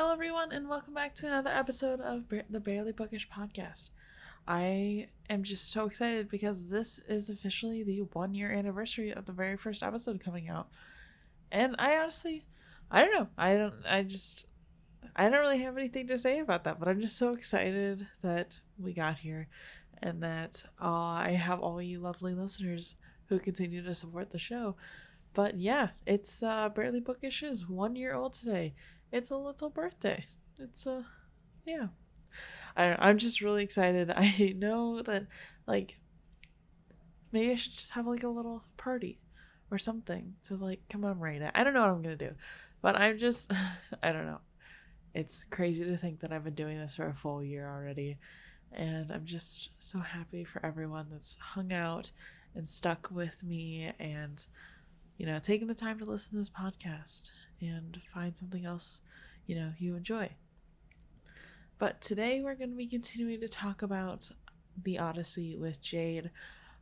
Hello, everyone, and welcome back to another episode of Ba- the Barely Bookish podcast. I am just so excited because this is officially the one year anniversary of the very first episode coming out. And I honestly, I don't know. I don't, I just, I don't really have anything to say about that, but I'm just so excited that we got here and that uh, I have all you lovely listeners who continue to support the show. But yeah, it's uh, Barely Bookish is one year old today. It's a little birthday. It's a, uh, yeah. I I'm just really excited. I know that like maybe I should just have like a little party or something to like commemorate it. I don't know what I'm gonna do, but I'm just I don't know. It's crazy to think that I've been doing this for a full year already, and I'm just so happy for everyone that's hung out and stuck with me and you know taking the time to listen to this podcast and find something else you know you enjoy. But today we're going to be continuing to talk about the Odyssey with Jade.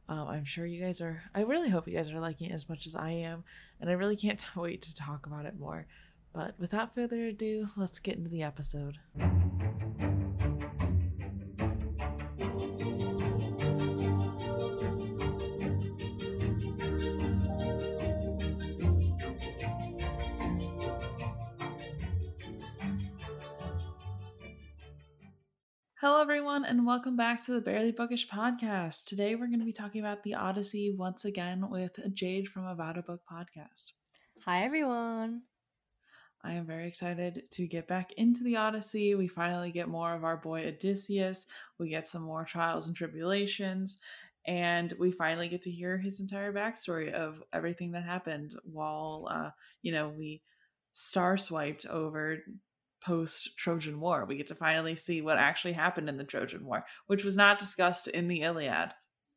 Um, I'm sure you guys are, I really hope you guys are liking it as much as I am, and I really can't wait to talk about it more. But without further ado, let's get into the episode. Hello, everyone, and welcome back to the Barely Bookish podcast. Today, we're going to be talking about the Odyssey once again with Jade from About a Book podcast. Hi, everyone. I am very excited to get back into the Odyssey. We finally get more of our boy Odysseus. We get some more trials and tribulations, and we finally get to hear his entire backstory of everything that happened while, uh, you know, we star swiped over post Trojan War. We get to finally see what actually happened in the Trojan War, which was not discussed in the Iliad.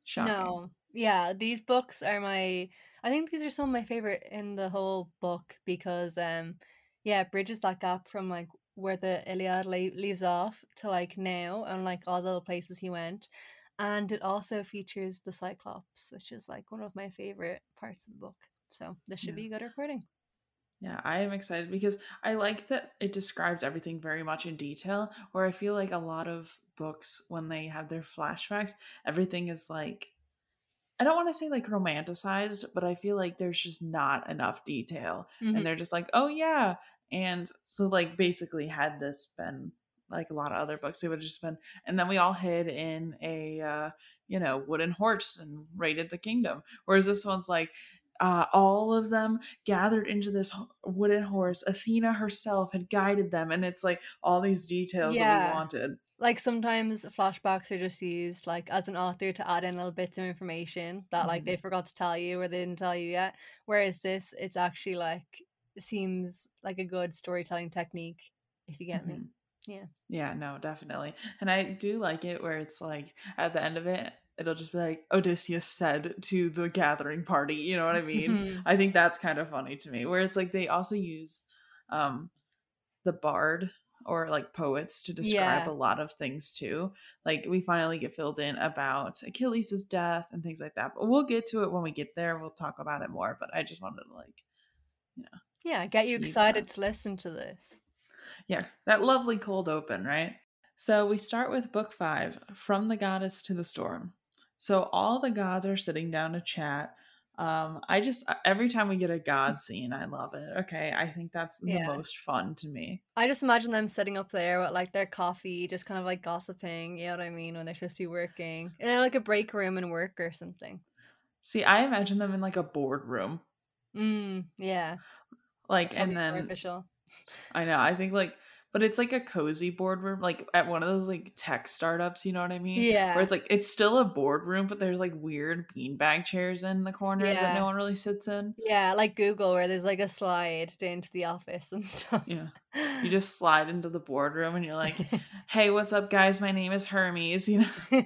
Shocking. No. Yeah, these books are my I think these are some of my favorite in the whole book because um yeah, it bridges that gap from like where the Iliad leaves off to like now and like all the places he went. And it also features the Cyclops, which is like one of my favorite parts of the book. So this should yeah. be a good recording. Yeah, I am excited because I like that it describes everything very much in detail. Where I feel like a lot of books, when they have their flashbacks, everything is like, I don't want to say like romanticized, but I feel like there's just not enough detail. Mm-hmm. And they're just like, oh yeah. And so, like, basically, had this been like a lot of other books, it would have just been, and then we all hid in a, uh, you know, wooden horse and raided the kingdom. Whereas this one's like, uh, all of them gathered into this wooden horse. Athena herself had guided them, and it's like all these details yeah. that we wanted. Like sometimes flashbacks are just used like as an author to add in little bits of information that like mm-hmm. they forgot to tell you or they didn't tell you yet. Whereas this, it's actually like seems like a good storytelling technique, if you get mm-hmm. me. Yeah. Yeah, no, definitely. And I do like it where it's like at the end of it, it'll just be like Odysseus said to the gathering party. You know what I mean? I think that's kind of funny to me. Where it's like they also use um the bard or like poets to describe yeah. a lot of things too. Like we finally get filled in about Achilles' death and things like that. But we'll get to it when we get there. We'll talk about it more. But I just wanted to like, you know. Yeah, get you excited that. to listen to this. Yeah, that lovely cold open, right? So we start with book five, From the Goddess to the Storm. So all the gods are sitting down to chat. Um, I just every time we get a god scene, I love it. Okay, I think that's the yeah. most fun to me. I just imagine them sitting up there with like their coffee, just kind of like gossiping. You know what I mean? When they're supposed to be working, in like a break room and work or something. See, I imagine them in like a boardroom. Mm, yeah. Like, and then official. I know. I think like but it's like a cozy boardroom, like at one of those like tech startups, you know what I mean? Yeah. Where it's like it's still a boardroom, but there's like weird beanbag chairs in the corner yeah. that no one really sits in. Yeah, like Google where there's like a slide into the office and stuff. Yeah. You just slide into the boardroom and you're like, Hey, what's up guys? My name is Hermes, you know.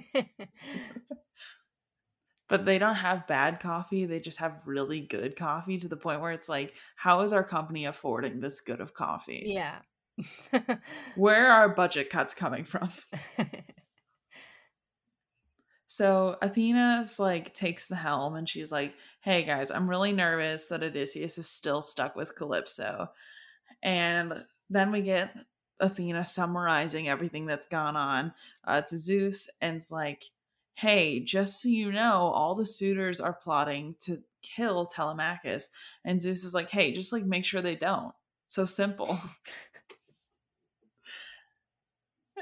but they don't have bad coffee they just have really good coffee to the point where it's like how is our company affording this good of coffee yeah Where are budget cuts coming from? so Athena's like takes the helm and she's like, "Hey guys, I'm really nervous that Odysseus is still stuck with Calypso." And then we get Athena summarizing everything that's gone on uh, to Zeus and it's like, hey, just so you know, all the suitors are plotting to kill Telemachus. And Zeus is like, hey, just like make sure they don't. So simple.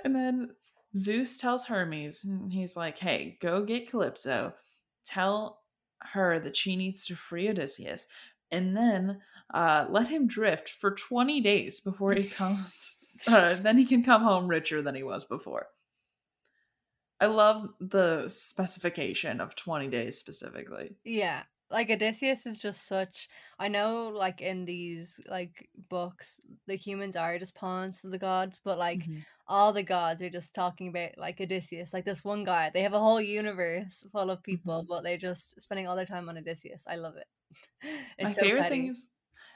and then Zeus tells Hermes, and he's like, hey, go get Calypso. Tell her that she needs to free Odysseus. And then uh, let him drift for 20 days before he comes. Uh, then he can come home richer than he was before. I love the specification of 20 days specifically. Yeah. Like Odysseus is just such I know like in these like books the humans are just pawns to the gods, but like Mhm. all the gods are just talking about like Odysseus. Like this one guy, they have a whole universe full of people, Mhm. but they're just spending all their time on Odysseus. I love it. My so favorite petty. thing is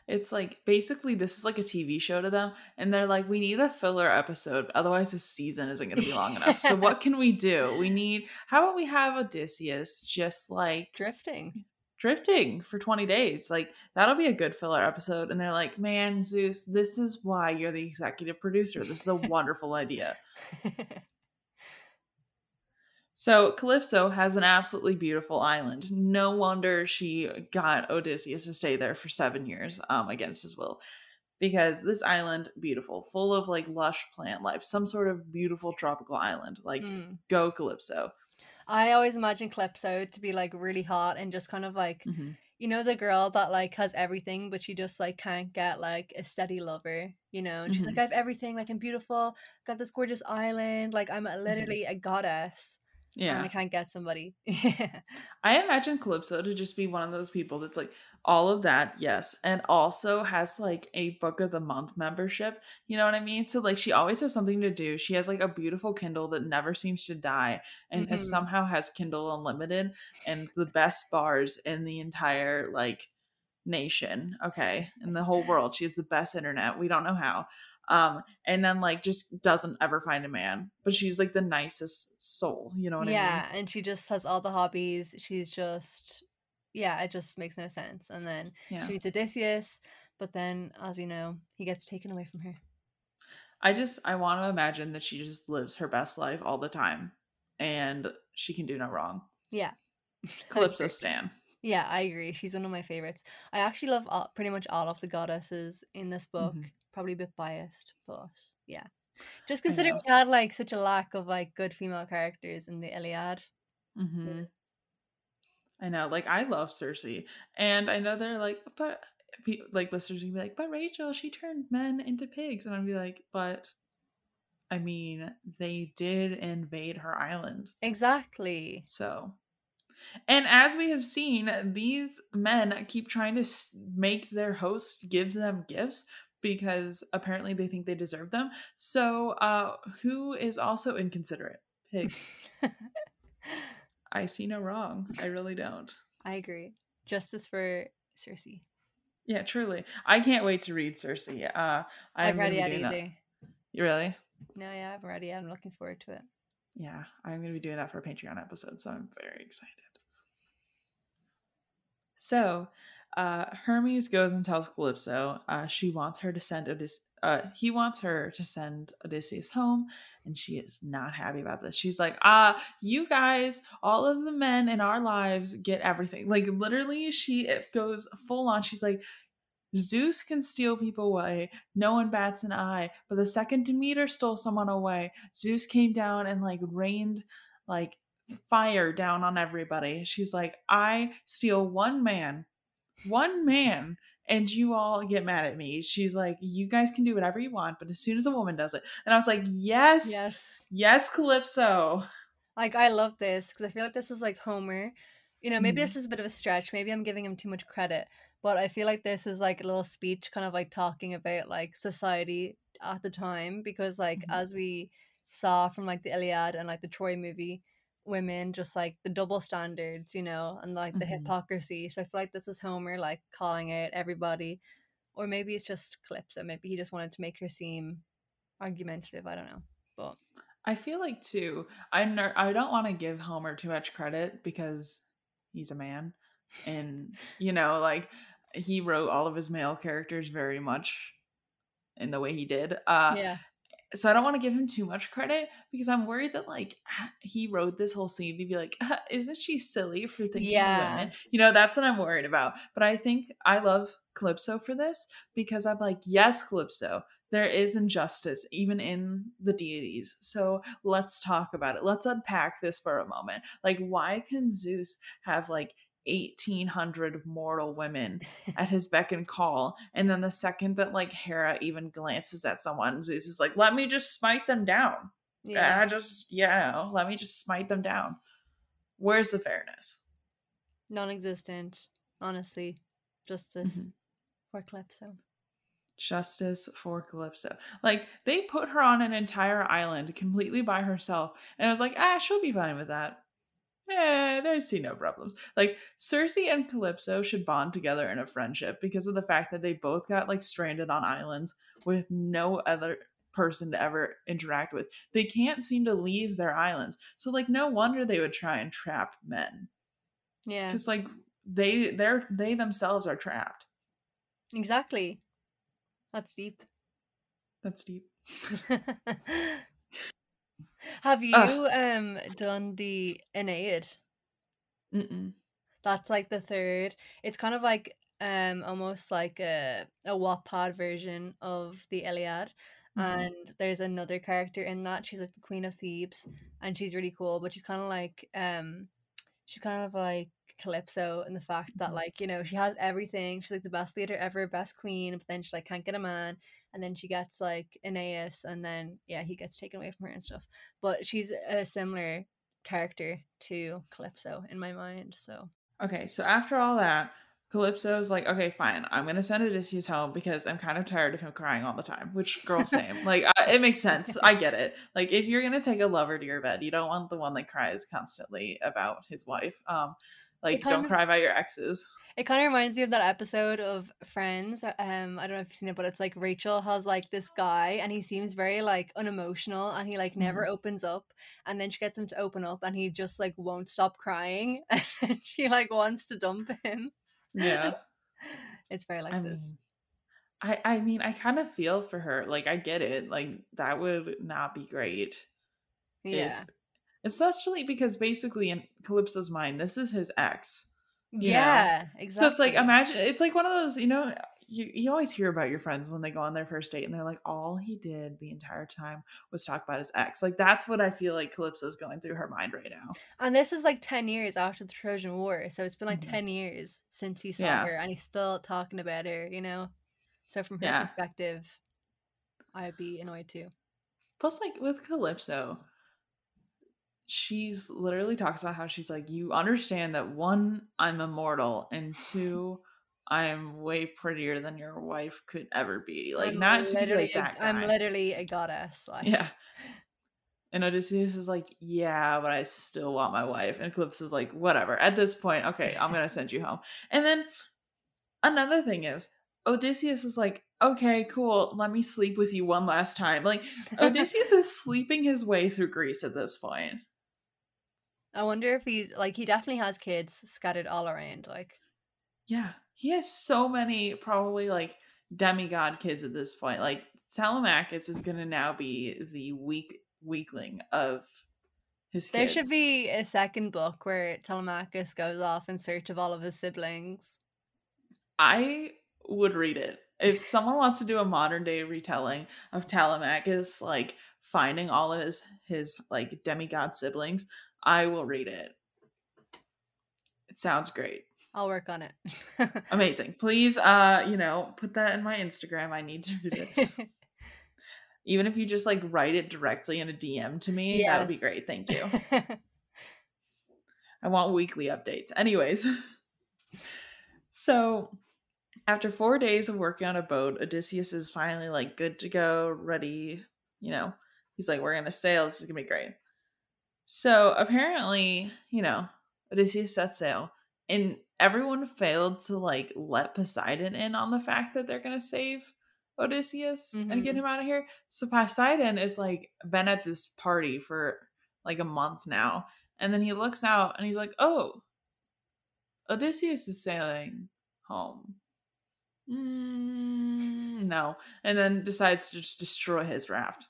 it's like basically this is like a TV show to them, and they're like, we need a filler episode, otherwise this season isn't going to be long enough. So what can we do? We need. How about we have Odysseus just like Drifting. Drifting for 20 days? Like that'll be a good filler episode. And they're like, man, Zeus, this is why you're the executive producer. This is a wonderful idea. So Calypso has an absolutely beautiful island. No wonder she got Odysseus to stay there for seven years, um, against his will. Because this island, beautiful, full of like lush plant life, some sort of beautiful tropical island. Like, Mm. go Calypso. I always imagine Calypso to be like really hot and just kind of like Mhm. you know the girl that like has everything but she just like can't get like a steady lover you know and she's like Mhm. i have everything like i'm beautiful got this gorgeous island like i'm a, literally a goddess and i can't get somebody I imagine Calypso to just be one of those people that's like all of that, yes, and also has like a book of the month membership. You know what I mean? So like she always has something to do. She has like a beautiful Kindle that never seems to die and is Mhm. somehow has Kindle Unlimited and the best bars in the entire like nation, okay, in the whole world. She has the best internet. We don't know how. Um, and then like just doesn't ever find a man, but she's like the nicest soul. You know what I mean? yeah and she just has all the hobbies she's just yeah it just makes no sense and then Yeah. she meets odysseus but then as we know he gets taken away from her I just I want to imagine that she just lives her best life all the time and she can do no wrong. yeah Calypso. Stan. Yeah, I agree. She's one of my favorites. I actually love all, pretty much all of the goddesses in this book. Mhm. Probably a bit biased, but yeah. Just considering we had like such a lack of like good female characters in the Iliad. hmm I know, like I love Circe, and I know they're like, but like listeners can be like, but Rachel, she turned men into pigs, and I'd be like, but I mean, they did invade her island, Exactly. so. And as we have seen, these men keep trying to make their host give them gifts because apparently they think they deserve them. So, uh, who is also inconsiderate? Pigs. I see no wrong. I really don't. I agree. Justice for Circe. Yeah, truly. I can't wait to read Circe. Uh, I'm I've gonna read it doing that. either. You really? No, yeah, I've read it. I'm looking forward to it. Yeah, I'm going to be doing that for a Patreon episode, so I'm very excited. So, uh, Hermes goes and tells Calypso uh, she wants her to send Odys- uh, he wants her to send Odysseus home, and she is not happy about this. She's like, "Ah, you guys, all of the men in our lives get everything." Like literally, she goes full on. She's like, Zeus can steal people away. No one bats an eye. But the second Demeter stole someone away, Zeus came down and like rained like fire down on everybody. She's like, I steal one man, one man, and you all get mad at me. She's like, you guys can do whatever you want, but as soon as a woman does it. And I was like, yes, yes, Yes. Calypso. Like I love this because I feel like this is like Homer. You know, maybe Mhm. this is a bit of a stretch. Maybe I'm giving him too much credit, but I feel like this is like a little speech, kind of like talking about like society at the time. Because like Mhm. as we saw from like the Iliad and like the Troy movie, women just like the double standards, you know, and like the Mhm. hypocrisy. So I feel like this is Homer like calling out everybody, or maybe it's just Calypso. Maybe he just wanted to make her seem argumentative. I don't know, but I feel like too. I ner- I don't want to give Homer too much credit because he's a man, and you know, like he wrote all of his male characters very much in the way he did. Uh, yeah, so I don't want to give him too much credit because I'm worried that like he wrote this whole scene to be like, isn't she silly for thinking yeah. women? You know, that's what I'm worried about. But I think I love Calypso for this because I'm like, yes, Calypso, there is injustice even in the deities. So let's talk about it. Let's unpack this for a moment. Like, why can Zeus have like 1800 mortal women at his beck and call and then the second that like hera even glances at someone zeus is like let me just smite them down. Yeah. I just yeah let me just smite them down. Where's the fairness? Non-existent honestly justice mm-hmm. for calypso. Justice for calypso. Like they put her on an entire island completely by herself and i was like ah she'll be fine with that eh, there's see no problems. Like Circe and Calypso should bond together in a friendship because of the fact that they both got like stranded on islands with no other person to ever interact with. They can't seem to leave their islands. So like no wonder they would try and trap men. Yeah. Cuz like they they're they themselves are trapped. Exactly. That's deep. That's deep. Have you um done the Aeneid? Mm-mm. That's like the third. It's kind of like um almost like a a Wattpad version of the Iliad. Mm-hmm. And there's another character in that. She's like the Queen of Thebes, and she's really cool. But she's kind of like um, she's kind of like Calypso and the fact that mm-hmm. like you know she has everything. She's like the best leader ever, best queen, but then she like can't get a man, and then she gets like Aeneas, and then yeah he gets taken away from her and stuff. But she's a similar character to Calypso in my mind. So okay, so after all that, Calypso's like, okay, fine, I'm gonna send Odysseus home because I'm kind of tired of him crying all the time. Which, girl, same. like, I, it makes sense. I get it. Like, if you're gonna take a lover to your bed, you don't want the one that cries constantly about his wife. Um, like, don't of, cry about your exes. It kind of reminds me of that episode of Friends. Um, I don't know if you've seen it, but it's like Rachel has like this guy, and he seems very like unemotional, and he like never mm-hmm. opens up. And then she gets him to open up, and he just like won't stop crying, and she like wants to dump him. Yeah, it's very like I this. Mean, I I mean, I kind of feel for her. Like, I get it. Like, that would not be great. Yeah. If, especially because basically in Calypso's mind, this is his ex. Yeah, know? exactly. So it's like imagine it's like one of those, you know, you, you always hear about your friends when they go on their first date and they're like, all he did the entire time was talk about his ex. Like that's what I feel like Calypso's going through her mind right now. And this is like 10 years after the Trojan War. So it's been like mm-hmm. 10 years since he saw yeah. her and he's still talking about her, you know? So from her yeah. perspective, I'd be annoyed too. Plus, like with Calypso, she's literally talks about how she's like, you understand that one, I'm immortal, and two, I'm way prettier than your wife could ever be. Like, I'm not to be like that. I'm literally a goddess. Like, yeah. And Odysseus is like, yeah, but I still want my wife. And Calypso is like, whatever. At this point, okay, I'm gonna send you home. And then another thing is, Odysseus is like, okay, cool, let me sleep with you one last time. Like, Odysseus is sleeping his way through Greece at this point. I wonder if he's like he definitely has kids scattered all around. Like, yeah, he has so many probably like demigod kids at this point. Like Telemachus is gonna now be the weak weakling of his. There should be a second book where Telemachus goes off in search of all of his siblings. I would read it if someone wants to do a modern day retelling of Telemachus, like finding all of his his like demigod siblings. I will read it. It sounds great. I'll work on it. Amazing. Please uh, you know, put that in my Instagram. I need to read it. Even if you just like write it directly in a DM to me, yes. that would be great. Thank you. I want weekly updates. Anyways. so after four days of working on a boat, Odysseus is finally like good to go, ready. You know, he's like, we're gonna sail. This is gonna be great. So apparently, you know, Odysseus set sail, and everyone failed to like let Poseidon in on the fact that they're gonna save Odysseus mm-hmm. and get mm-hmm. him out of here. So Poseidon is like been at this party for like a month now, and then he looks out and he's like, "Oh, Odysseus is sailing home." Mm, no, and then decides to just destroy his raft.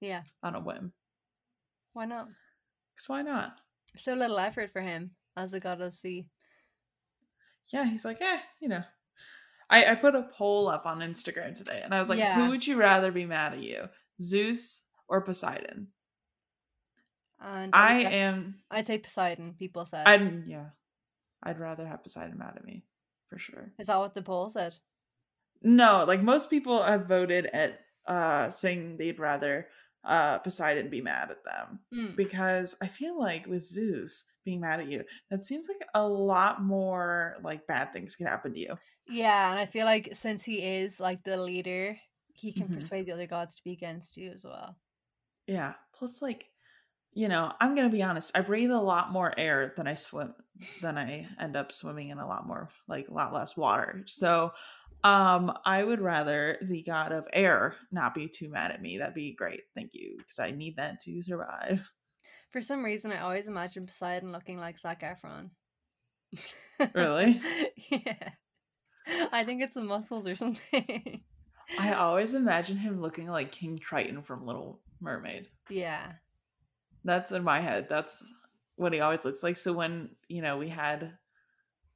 Yeah. on a whim. Why not? Because why not? So little effort for him as a god of sea. Yeah, he's like, eh, you know. I, I put a poll up on Instagram today and I was like, Yeah. who would you rather be mad at you? Zeus or Poseidon? And I guess- am I'd say Poseidon. People said. I'm yeah. I'd rather have Poseidon mad at me, for sure. Is that what the poll said? No, like most people have voted at uh saying they'd rather uh Poseidon be mad at them. Hmm. Because I feel like with Zeus being mad at you, that seems like a lot more like bad things can happen to you. Yeah, and I feel like since he is like the leader, he can Mhm. persuade the other gods to be against you as well. Yeah. Plus, like, you know, I'm gonna be honest. I breathe a lot more air than I swim than I end up swimming in a lot more, like a lot less water. So, um, I would rather the god of air not be too mad at me. That'd be great. Thank you, because I need that to survive. For some reason, I always imagine Poseidon looking like Zac Efron. Really? yeah. I think it's the muscles or something. I always imagine him looking like King Triton from Little Mermaid. yeah. That's in my head. That's what he always looks like. So when, you know, we had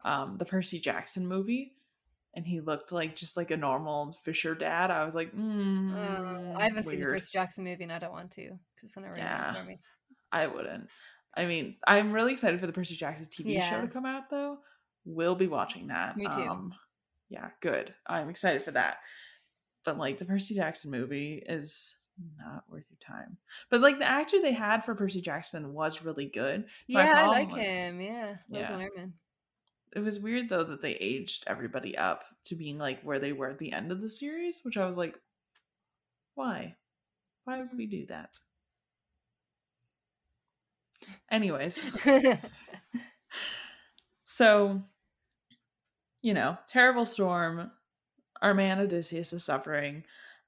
um the Percy Jackson movie and he looked like just like a normal Fisher dad, I was like, mm, Uh, I haven't seen the weird. Percy Jackson movie and I don't want to because then it Yeah. for me. I wouldn't. I mean, I'm really excited for the Percy Jackson TV show to come out though. We'll be watching that. Me too. Um yeah, good. I'm excited for that. But like the Percy Jackson movie is not worth your time. But like the actor they had for Percy Jackson was really good. My Yeah, I like was- him. Yeah. Yeah. Logan Lerman. It was weird though that they aged everybody up to being like where they were at the end of the series, which I was like, why? Why would we do that? Anyways, so you know, terrible storm. Our man Odysseus is suffering,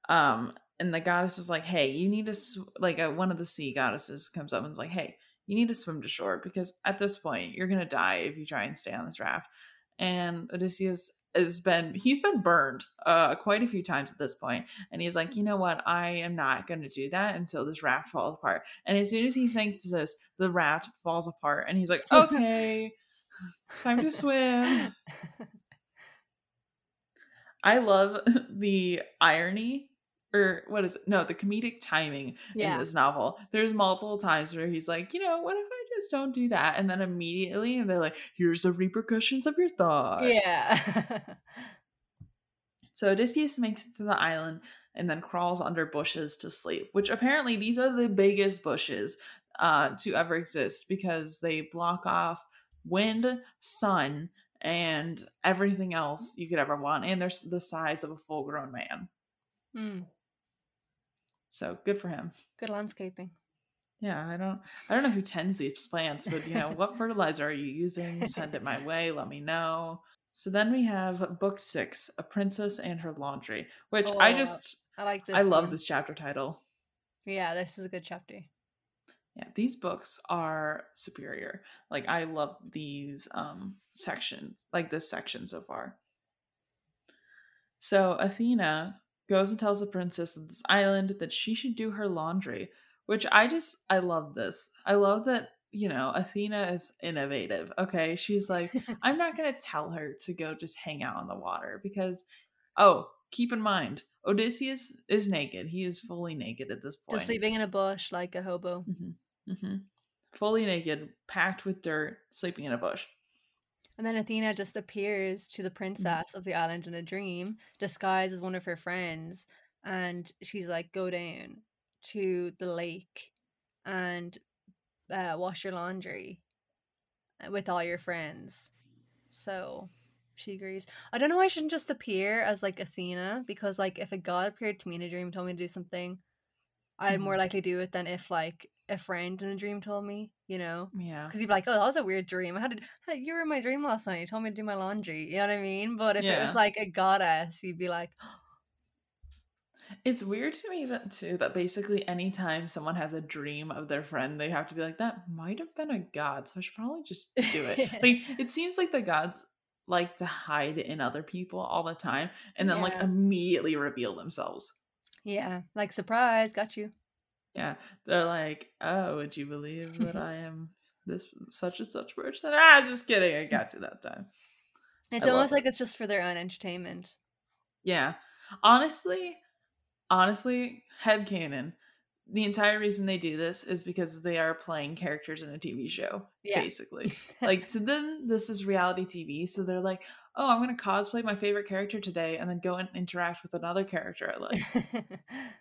um, and the goddess is like, "Hey, you need to sw-, like uh, one of the sea goddesses comes up and is like, "Hey, you need to swim to shore because at this point you're gonna die if you try and stay on this raft." And Odysseus has been he's been burned uh quite a few times at this point. And he's like you know what? I am not going to do that until this raft falls apart. And as soon as he thinks this the raft falls apart and he's like okay time to swim. I love the irony or what is it? No, the comedic timing in this novel. There's multiple times where he's like, you know, what if I just don't do that? And then immediately and they're like, here's the repercussions of your thoughts. Yeah. So Odysseus makes it to the island and then crawls under bushes to sleep, which apparently these are the biggest bushes uh, to ever exist because they block off wind, sun, and everything else you could ever want. And they're the size of a full grown man. Hmm. So good for him. Good landscaping. Yeah, I don't I don't know who tends these plants, but you know, what fertilizer are you using? Send it my way, let me know. So then we have book six, A Princess and Her Laundry, which I Oh, just I like this. I love this chapter title. Yeah, this is a good chapter. Yeah, these books are superior. Like I love these um sections, like this section so far. So Athena goes and tells the princess of this island that she should do her laundry, which I just I love this. I love that, you know, Athena is innovative. Okay, she's like I'm not going to tell her to go just hang out on the water because oh, keep in mind, Odysseus is naked. He is fully naked at this point. Just sleeping in a bush like a hobo. hmm hmm Fully naked, packed with dirt, sleeping in a bush. And then Athena just appears to the Mm-hmm. princess of the island in a dream, disguised as one of her friends. And she's like, go down to the lake and uh, wash your laundry uh, with all your friends. So she agrees. I don't know why I shouldn't just appear as like Athena, because like if a god appeared to me in a dream and told me to do something, I'd more Mhm. likely do it than if like a friend in a dream told me, you know? Yeah. Because you'd be like, oh, that was a weird dream. I had had- you were in my dream last night. You told me to do my laundry. You know what I mean? But if it was like a goddess, you'd be like, It's weird to me that too that basically anytime someone has a dream of their friend, they have to be like, that might have been a god, so I should probably just do it. like it seems like the gods like to hide in other people all the time and then like immediately reveal themselves. yeah, like surprise, got you. Yeah, they're like, "Oh, would you believe that I am this such and such person?" Ah, just kidding. I got you that time. It's I almost it. like it's just for their own entertainment. Yeah. Honestly, honestly, head headcanon. The entire reason they do this is because they are playing characters in a TV show, Yeah. basically. like to them, this is reality TV. So they're like, oh, I'm gonna cosplay my favorite character today and then go and interact with another character I like.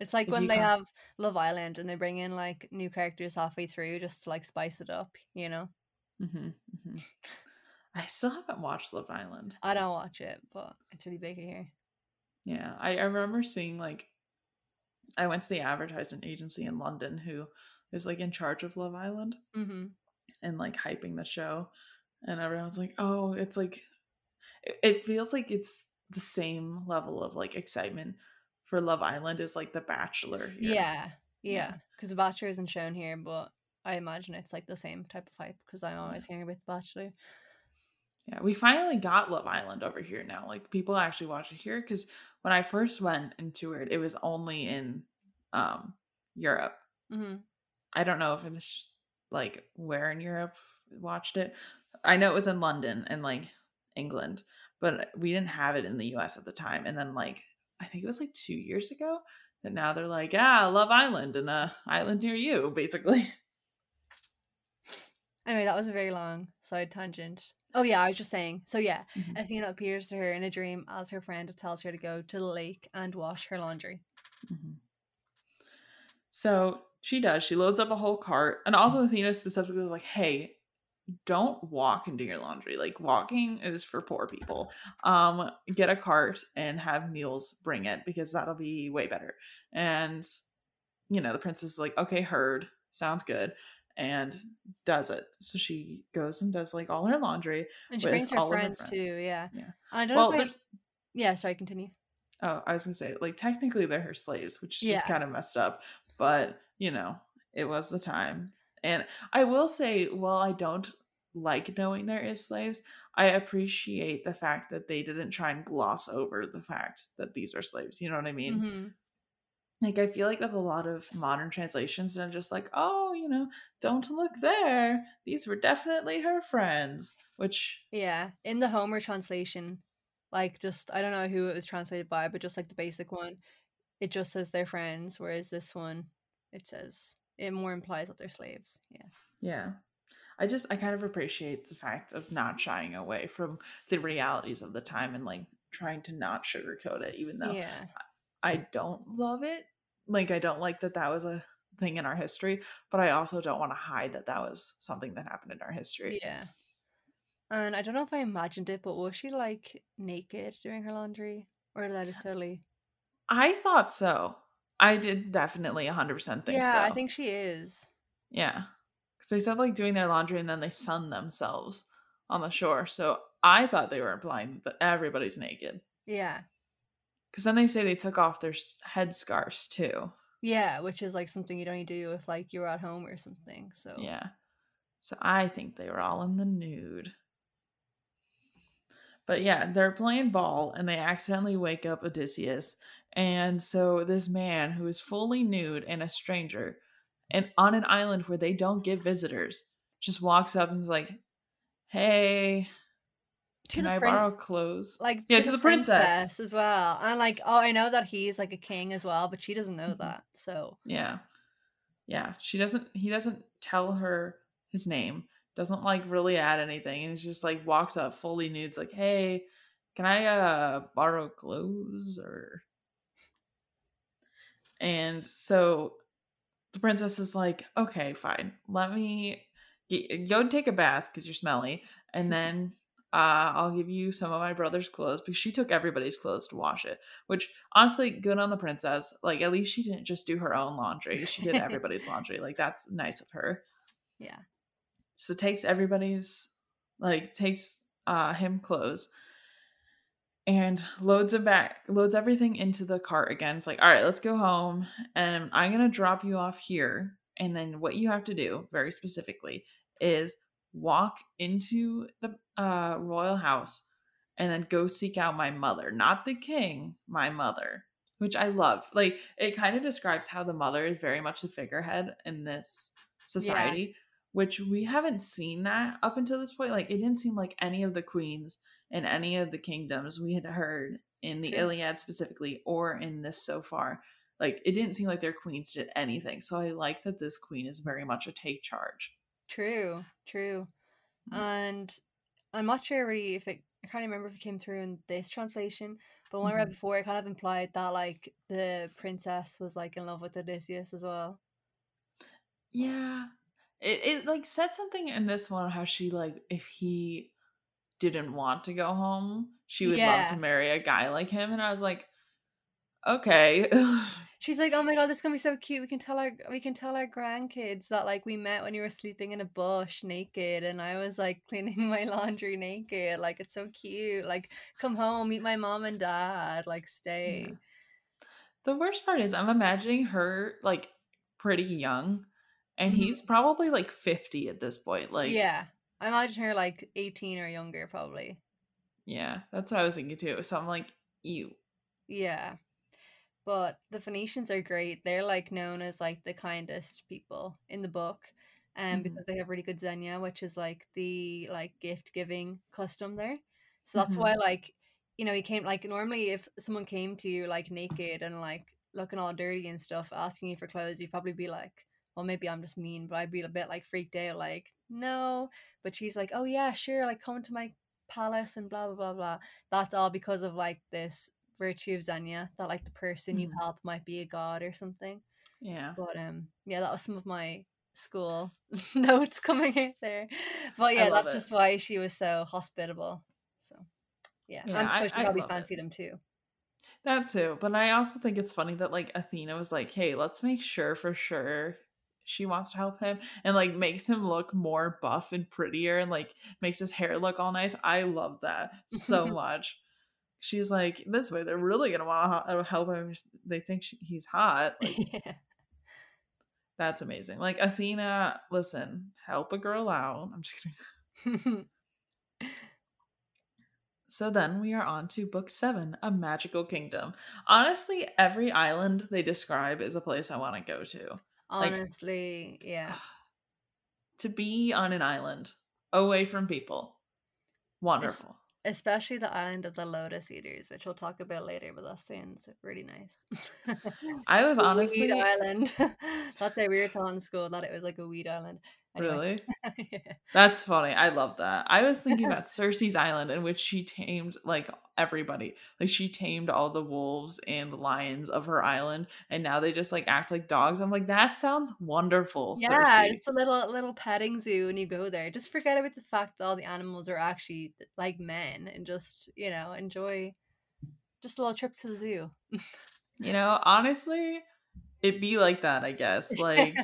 it's like If when they con- have Love Island and they bring in like new characters halfway through just to like spice it up, you know? hmm hmm I still haven't watched Love Island. I don't watch it, but it's really big here. Yeah, I, I remember seeing like I went to the advertising agency in London who is like in charge of Love Island Mm-hmm. and like hyping the show, and everyone's like, "Oh, it's like it, it feels like it's the same level of like excitement for Love Island is like The Bachelor." Here. Yeah, Yeah. yeah. Because The Bachelor isn't shown here, but I imagine it's like the same type of hype because I'm always hearing about The Bachelor. Yeah, we finally got Love Island over here now. Like people actually watch it here because when I first went and toured, it was only in um Europe. Mm-hmm. I don't know if it's like where in Europe watched it. I know it was in London and like England, but we didn't have it in the US at the time. And then like I think it was like two years ago that now they're like, ah, Love Island and a island near you, basically. Anyway, that was a very long side tangent. Oh yeah, I was just saying. So yeah, Mhm. Athena appears to her in a dream as her friend tells her to go to the lake and wash her laundry. Mhm. So she does. She loads up a whole cart. And also Athena specifically was like, hey, don't walk and do your laundry. Like walking is for poor people. Um, get a cart and have meals bring it because that'll be way better. And you know, the princess is like, okay, heard. Sounds good. And does it. So she goes and does like all her laundry. And she brings her of her friends, friends. too, yeah. Yeah. I don't Well, know if I... Yeah, sorry, continue. Oh, I was gonna say, like technically they're her slaves, which is Yeah. kind of messed up. But you know, it was the time. And I will say, while I don't like knowing there is slaves, I appreciate the fact that they didn't try and gloss over the fact that these are slaves. You know what I mean? Mhm. Like I feel like with a lot of modern translations, they're just like, oh, you know, don't look there. These were definitely her friends. Which Yeah, in the Homer translation, like just I don't know who it was translated by, but just like the basic one, it just says they're friends, whereas this one, it says it more implies that they're slaves. Yeah. Yeah. I just I kind of appreciate the fact of not shying away from the realities of the time and like trying to not sugarcoat it even though Yeah. I don't love it. Like I don't like that that was a thing in our history, but I also don't want to hide that that was something that happened in our history. Yeah. And I don't know if I imagined it, but was she like naked doing her laundry? Or did I just totally I thought so. I did definitely 100% think Yeah, so. I think she is. Yeah. Cuz they said like doing their laundry and then they sun themselves on the shore. So I thought they were implying that everybody's naked. Yeah. Because then they say they took off their headscarves too. Yeah, which is like something you'd only do if like you were at home or something. So Yeah. So I think they were all in the nude. But yeah, they're playing ball and they accidentally wake up Odysseus. And so this man who is fully nude and a stranger and on an island where they don't get visitors just walks up and is like, Hey, to can the I prin- borrow clothes? like Yeah, to the princess. as well. And like, oh, I know that he's like a king as well, but she doesn't know Mhm. that. So Yeah. Yeah. She doesn't he doesn't tell her his name. Doesn't like really add anything. And he's just like walks up fully nude. Like, hey, can I uh borrow clothes or and so the princess is like, okay, fine. Let me get, go take a bath because you're smelly, and then uh, I'll give you some of my brother's clothes because she took everybody's clothes to wash it. Which honestly, good on the princess. Like at least she didn't just do her own laundry; she did everybody's laundry. Like that's nice of her. yeah. So takes everybody's like takes uh him clothes and loads it back loads everything into the cart again. It's like, all right, let's go home and I'm gonna drop you off here. And then what you have to do, very specifically, is walk into the uh royal house and then go seek out my mother, not the king, my mother. which I love. Like it kind of describes how the mother is very much the figurehead in this society, yeah. which we haven't seen that up until this point. Like it didn't seem like any of the queens in any of the kingdoms we had heard in the Iliad specifically or in this so far. Like it didn't seem like their queens did anything. So I like that this queen is very much a take charge. True, true. Mm-hmm. And I'm not sure really if it I can't remember if it came through in this translation, but when mm-hmm. I read mm-hmm. before, it kind of implied that like the princess was like in love with Odysseus as well. Yeah, it it like said something in this one how she like if he didn't want to go home, she would yeah. love to marry a guy like him, and I was like, okay. She's like, "Oh my god, this is gonna be so cute. We can tell our we can tell our grandkids that like we met when you were sleeping in a bush naked, and I was like cleaning my laundry naked. Like it's so cute. Like come home, meet my mom and dad. Like stay." Yeah. The worst part is I'm imagining her like pretty young, and mm-hmm. he's probably like 50 at this point. Like yeah, I imagine her like 18 or younger, probably. Yeah, that's what I was thinking too. So I'm like, you. Yeah. But the Phoenicians are great. They're like known as like the kindest people in the book. Um, mm-hmm. because they have really good Xenia, which is like the like gift giving custom there. So that's mm-hmm. why like you know, he came like normally if someone came to you like naked and like looking all dirty and stuff, asking you for clothes, you'd probably be like, Well, maybe I'm just mean, but I'd be a bit like freaked out, like, no. But she's like, Oh yeah, sure, like come to my palace and blah blah blah blah. That's all because of like this virtue of Xenia that like the person mm. you help might be a god or something. Yeah. But um yeah, that was some of my school notes coming in there. But yeah, that's it. just why she was so hospitable. So yeah, yeah I'm I, she probably fancied him too. That too. But I also think it's funny that like Athena was like, hey, let's make sure for sure she wants to help him and like makes him look more buff and prettier and like makes his hair look all nice. I love that so much she's like, this way they're really gonna want to uh, help him. They think she, he's hot. Like, yeah. That's amazing. Like Athena, listen, help a girl out. I'm just kidding. so then we are on to book seven, A Magical Kingdom. Honestly, every island they describe is a place I want to go to. Honestly, like, yeah. To be on an island away from people. Wonderful. Especially the island of the lotus eaters, which we'll talk about later. But that sounds really nice. I was honestly weed island. That's why we were taught in school that it was like a weed island. Anyway. Really? yeah. That's funny. I love that. I was thinking about Circe's island in which she tamed like everybody. Like she tamed all the wolves and lions of her island and now they just like act like dogs. I'm like that sounds wonderful. Yeah, Circe. it's a little little petting zoo when you go there. Just forget about the fact that all the animals are actually like men and just, you know, enjoy just a little trip to the zoo. you know, honestly, it'd be like that, I guess. Like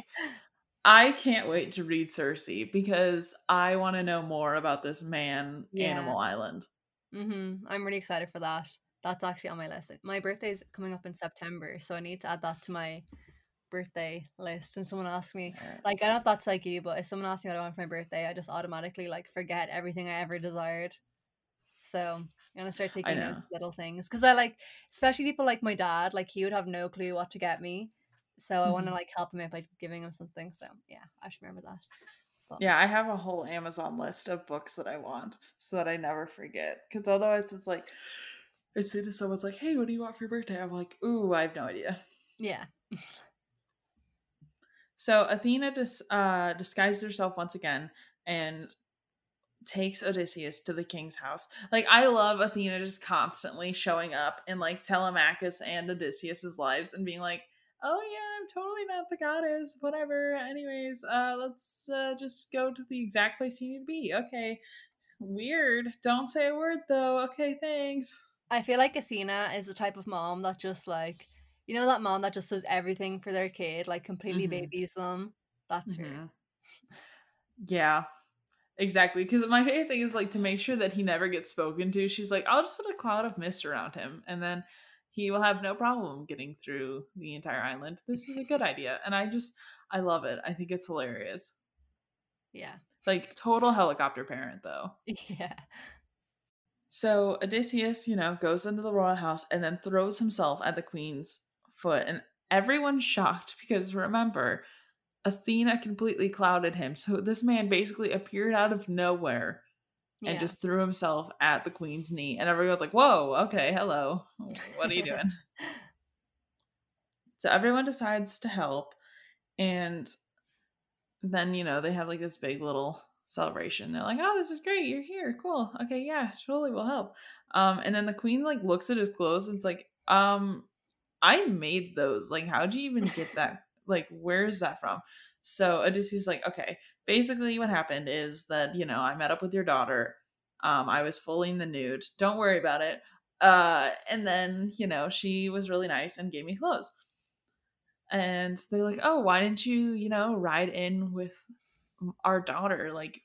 I can't wait to read Circe because I want to know more about this man yeah. animal island. Mm-hmm. I'm really excited for that. That's actually on my list. My birthday's coming up in September, so I need to add that to my birthday list. And someone asked me, yes. like, I don't know if that's like you, but if someone asks me what I want for my birthday, I just automatically like forget everything I ever desired. So I'm gonna start taking little things because I like, especially people like my dad. Like he would have no clue what to get me, so I want to mm-hmm. like help him out by giving him something. So yeah, I should remember that. But. Yeah, I have a whole Amazon list of books that I want so that I never forget. Because otherwise, it's like I say to someone's like, "Hey, what do you want for your birthday?" I'm like, "Ooh, I have no idea." Yeah. so Athena dis- uh, disguises herself once again and takes Odysseus to the king's house. Like I love Athena just constantly showing up in like Telemachus and Odysseus's lives and being like, oh yeah, I'm totally not the goddess, whatever. Anyways, uh, let's uh, just go to the exact place you need to be. Okay. Weird. Don't say a word though. Okay, thanks. I feel like Athena is the type of mom that just like, you know, that mom that just does everything for their kid, like completely mm-hmm. babies them. That's mm-hmm. her. Yeah, exactly. Because my favorite thing is like to make sure that he never gets spoken to. She's like, I'll just put a cloud of mist around him, and then he will have no problem getting through the entire island. This is a good idea. And I just, I love it. I think it's hilarious. Yeah. Like total helicopter parent, though. Yeah. So Odysseus, you know, goes into the royal house and then throws himself at the queen's foot. And everyone's shocked because remember, Athena completely clouded him. So this man basically appeared out of nowhere and just threw himself at the queen's knee. And everyone's like, whoa, okay, hello. What are you doing? so everyone decides to help. And then, you know, they have like this big little celebration. They're like, oh, this is great. You're here. Cool. Okay, yeah, totally will help. Um, and then the queen like looks at his clothes and it's like, um, I made those. Like, how'd you even get that? like, where's that from? So Odysseus like, okay, basically what happened is that, you know, I met up with your daughter. Um, I was fully in the nude. Don't worry about it. Uh, and then, you know, she was really nice and gave me clothes. And they're like, oh, why didn't you, you know, ride in with our daughter? Like,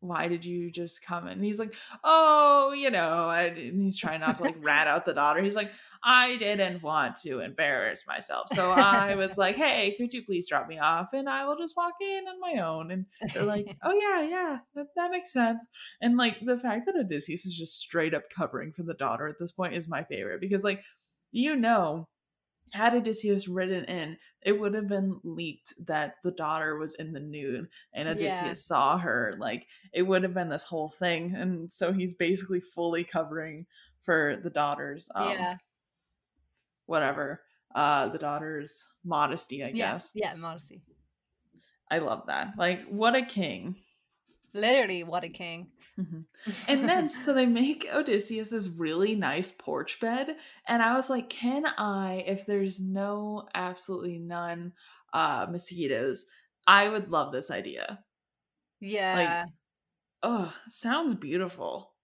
why did you just come? And he's like, oh, you know, and he's trying not to like rat out the daughter. He's like, I didn't want to embarrass myself. So I was like, hey, could you please drop me off? And I will just walk in on my own. And they're like, oh, yeah, yeah, that, that makes sense. And like the fact that Odysseus is just straight up covering for the daughter at this point is my favorite because, like, you know, had Odysseus written in, it would have been leaked that the daughter was in the nude and Odysseus Yeah. saw her. Like, it would have been this whole thing. And so he's basically fully covering for the daughter's, um, yeah. whatever, uh, the daughter's modesty, I Yeah. guess. Yeah. Modesty. I love that. Like, what a king. Literally, what a king. Mhm. And then so they make Odysseus this really nice porch bed. And I was like, can I, if there's no, absolutely none uh mosquitoes, I would love this idea. yeah. Oh, sounds beautiful.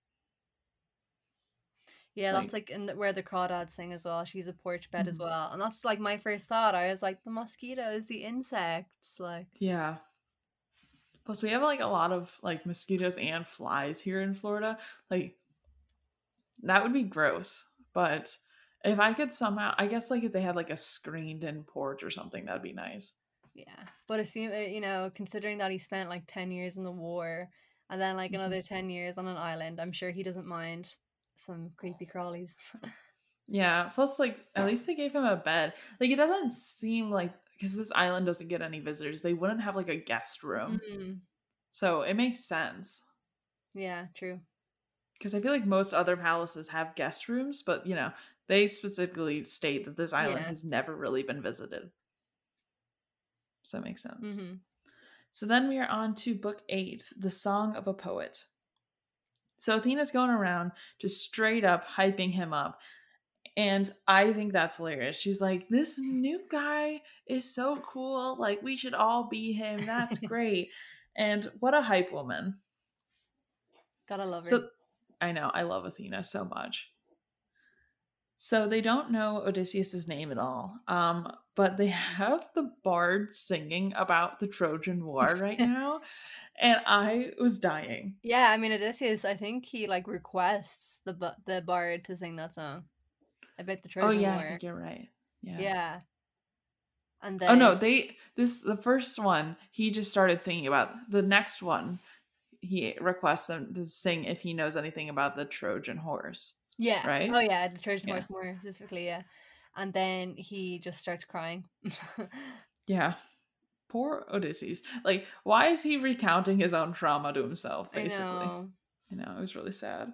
Yeah, Like- that's like in the, where the crawdads sing as well. She's a porch bed as Mhm. well, and that's like my first thought. I was like, the mosquitoes, the insects, like Yeah. Plus we have like a lot of like mosquitoes and flies here in Florida. Like that would be gross. But if I could somehow I guess like if they had like a screened in porch or something, that'd be nice. yeah. But assume uh, you know, considering that he spent like ten years in the war and then like Mhm. another ten years on an island, I'm sure he doesn't mind some creepy crawlies. Yeah. Plus like at least they gave him a bed. Like it doesn't seem like because this island doesn't get any visitors, they wouldn't have like a guest room. Mm, So it makes sense. yeah, true. Because I feel like most other palaces have guest rooms, but you know, they specifically state that this island Yeah. has never really been visited. So it makes sense. hmm So then we are on to book eight, The Song of a Poet. So Athena's going around just straight up hyping him up. And I think that's hilarious. She's like, This new guy is so cool. Like, we should all be him. That's great. and what a hype woman. Gotta love her. So I know, I love Athena so much. So they don't know Odysseus's name at all. Um, but they have the bard singing about the Trojan War right now. And I was dying. yeah, I mean Odysseus. I think he like requests the the bard to sing that song about the oh, Trojan War. oh yeah, War. I think you're right. Yeah. Yeah. And then Oh no, they this the first one he just started singing about. The next one he requests them to sing if he knows anything about the Trojan horse. yeah. right? Oh yeah, the Trojan Yeah. horse more specifically, yeah. And then he just starts crying. Yeah. Poor Odysseus. Like, why is he recounting his own trauma to himself, I basically? know. You know, it was really sad.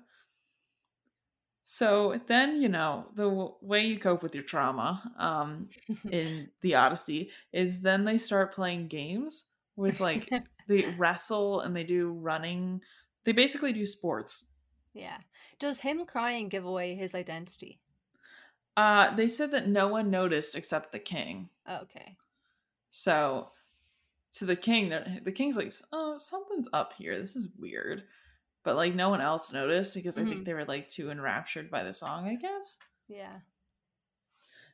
So then, you know, the w- way you cope with your trauma um, in the Odyssey is then they start playing games with like they wrestle and they do running. They basically do sports. yeah. Does him crying give away his identity? Uh, they said that no one noticed except the king. Oh, okay. So to the king, the king's like, oh, something's up here. This is weird. But like no one else noticed because I think Mhm. they were like too enraptured by the song, I guess. Yeah.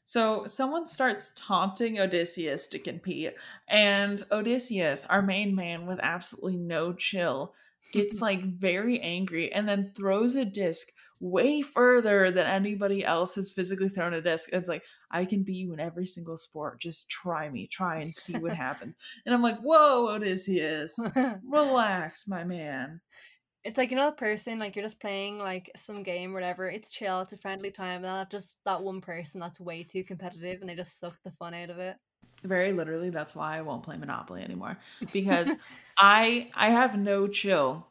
So someone starts taunting Odysseus to compete, and Odysseus, our main man with absolutely no chill, gets like very angry and then throws a disc way further than anybody else has physically thrown a disc. It's like, I can beat you in every single sport. Just try me, try and see what happens. And I'm like, whoa, Odysseus, relax, my man. It's like you know the person like you're just playing like some game whatever. It's chill. It's a friendly time. And that just that one person that's way too competitive and they just suck the fun out of it. Very literally, that's why I won't play Monopoly anymore because I I have no chill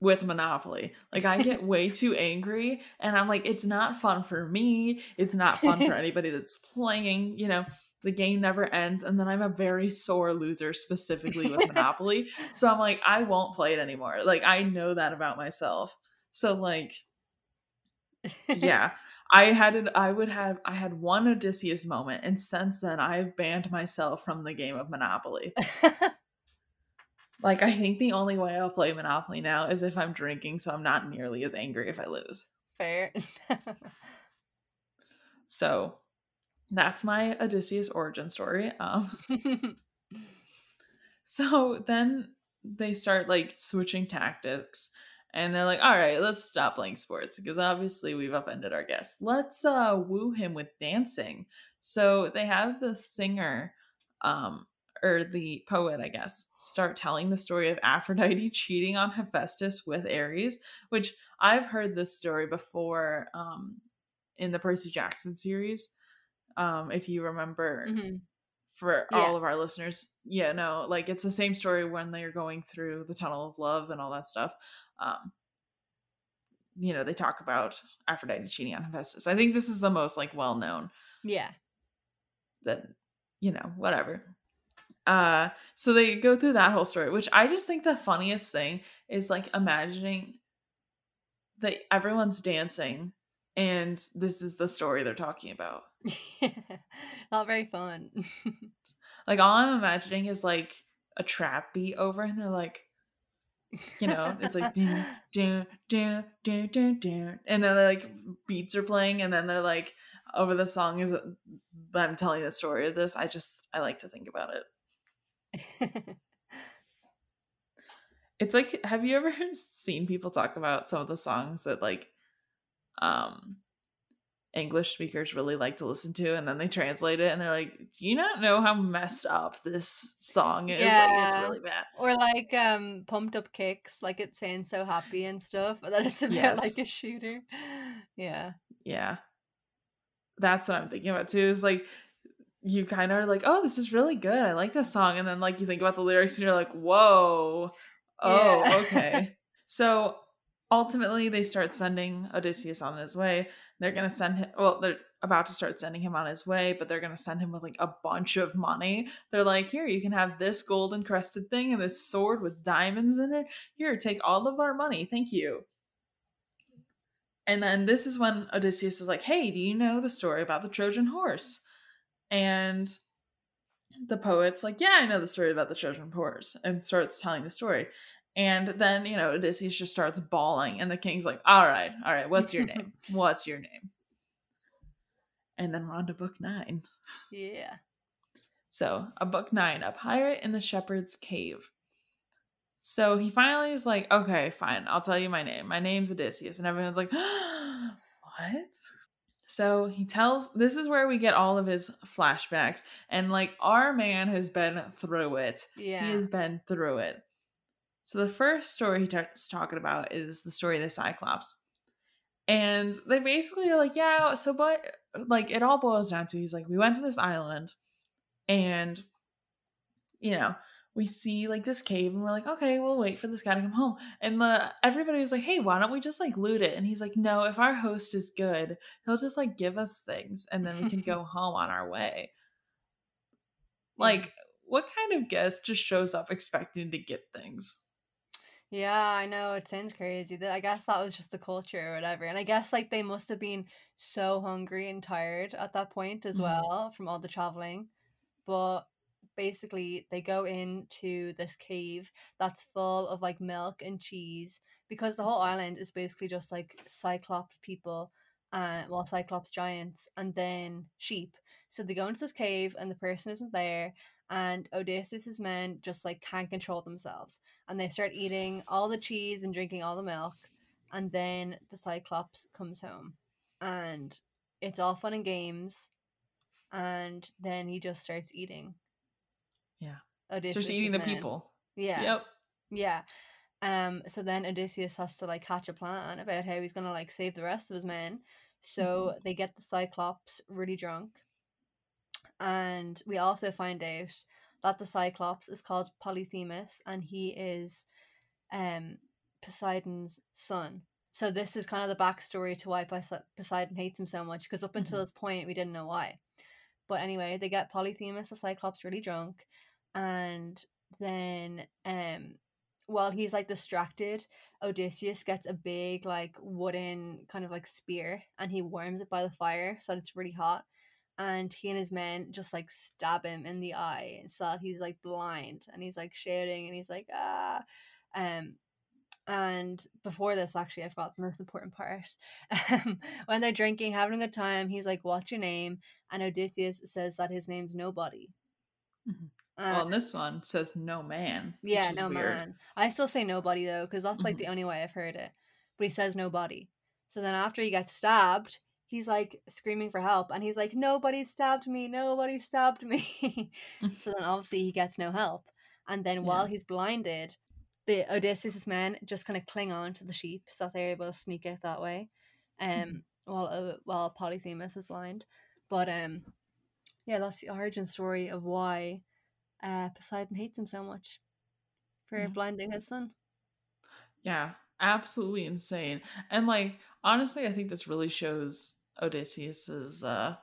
with Monopoly. Like I get way too angry and I'm like it's not fun for me. It's not fun for anybody that's playing, you know. The game never ends and then I'm a very sore loser specifically with Monopoly. so I'm like I won't play it anymore. Like I know that about myself. So like yeah. I had it I would have I had one Odysseus moment and since then I've banned myself from the game of Monopoly. Like I think the only way I'll play Monopoly now is if I'm drinking, so I'm not nearly as angry if I lose. Fair. so that's my Odysseus origin story. Um, so then they start like switching tactics and they're like, all right, let's stop playing sports because obviously we've offended our guest. Let's uh woo him with dancing. So they have the singer um or the poet, I guess, start telling the story of Aphrodite cheating on Hephaestus with Ares, which I've heard this story before um, in the Percy Jackson series. Um, if you remember, mm-hmm. for yeah. all of our listeners, yeah, no, like it's the same story when they're going through the tunnel of love and all that stuff. Um, you know, they talk about Aphrodite cheating on Hephaestus. I think this is the most like well known. Yeah. That you know, whatever. Uh, so they go through that whole story, which I just think the funniest thing is like imagining that everyone's dancing and this is the story they're talking about. Not very fun. like all I'm imagining is like a trap beat over and they're like you know, it's like dun, dun, dun, dun, dun, dun. and then like beats are playing and then they're like over the song is I'm telling the story of this. I just I like to think about it. it's like have you ever seen people talk about some of the songs that like um English speakers really like to listen to and then they translate it and they're like, Do you not know how messed up this song is? Yeah. Like it's really bad. Or like um pumped up kicks, like it's saying so happy and stuff, and then it's about yes. like a shooter. Yeah. Yeah. That's what I'm thinking about too, is like you kind of are like, oh, this is really good. I like this song. And then like you think about the lyrics and you're like, whoa, oh, yeah. okay. so ultimately they start sending Odysseus on his way. They're gonna send him well, they're about to start sending him on his way, but they're gonna send him with like a bunch of money. They're like, here, you can have this golden crested thing and this sword with diamonds in it. Here, take all of our money. Thank you. And then this is when Odysseus is like, hey, do you know the story about the Trojan horse? And the poet's like, Yeah, I know the story about the Trojan horse, and starts telling the story. And then, you know, Odysseus just starts bawling, and the king's like, All right, all right, what's your name? what's your name? And then we're on to book nine. Yeah. So, a book nine, a pirate in the shepherd's cave. So he finally is like, okay, fine, I'll tell you my name. My name's Odysseus. And everyone's like, what? So he tells this is where we get all of his flashbacks. And like our man has been through it. Yeah. He has been through it. So the first story he starts talking about is the story of the Cyclops. And they basically are like, yeah, so but uh, like it all boils down to he's like, we went to this island and you know, we see like this cave and we're like, okay, we'll wait for this guy to come home. And the everybody was like, hey, why don't we just like loot it? And he's like, no, if our host is good, he'll just like give us things and then we can go home on our way. Like, what kind of guest just shows up expecting to get things? Yeah, I know it sounds crazy. I guess that was just the culture or whatever. And I guess like they must have been so hungry and tired at that point as mm-hmm. well from all the traveling. But basically they go into this cave that's full of like milk and cheese because the whole island is basically just like cyclops people uh well cyclops giants and then sheep. So they go into this cave and the person isn't there and odysseus's men just like can't control themselves and they start eating all the cheese and drinking all the milk and then the cyclops comes home and it's all fun and games and then he just starts eating yeah. Odysseus Starts eating the people. Yeah. Yep. Yeah. Um, so then Odysseus has to like hatch a plan about how he's gonna like save the rest of his men. So they get the Cyclops really drunk. And we also find out that the Cyclops is called Polyphemus and he is um Poseidon's son. So this is kind of the backstory to why Poseidon hates him so much because up until Mhm. this point we didn't know why. But anyway, they get Polyphemus, the Cyclops, really drunk, and then um while he's like distracted, Odysseus gets a big like wooden kind of like spear and he warms it by the fire so that it's really hot. And he and his men just like stab him in the eye so that he's like blind and he's like shouting and he's like ah um and before this actually I forgot the most important part. When they're drinking, having a good time, he's like, What's your name? And Odysseus says that his name's nobody. Mhm. Uh, well, and this one says no man. yeah, no weird. man. I still say nobody though, because that's like Mhm. the only way I've heard it. But he says nobody. So then after he gets stabbed, he's like screaming for help, and he's like, "Nobody stabbed me! Nobody stabbed me!" so then obviously he gets no help, and then while he's blinded, the Odysseus' men just kind of cling on to the sheep, so they're able to sneak out that way. Um, Mhm. while uh, while Polyphemus is blind, but um, yeah, that's the origin story of why uh, Poseidon hates him so much for Yeah. blinding his son. Yeah, absolutely insane. And like honestly, I think this really shows Odysseus's uh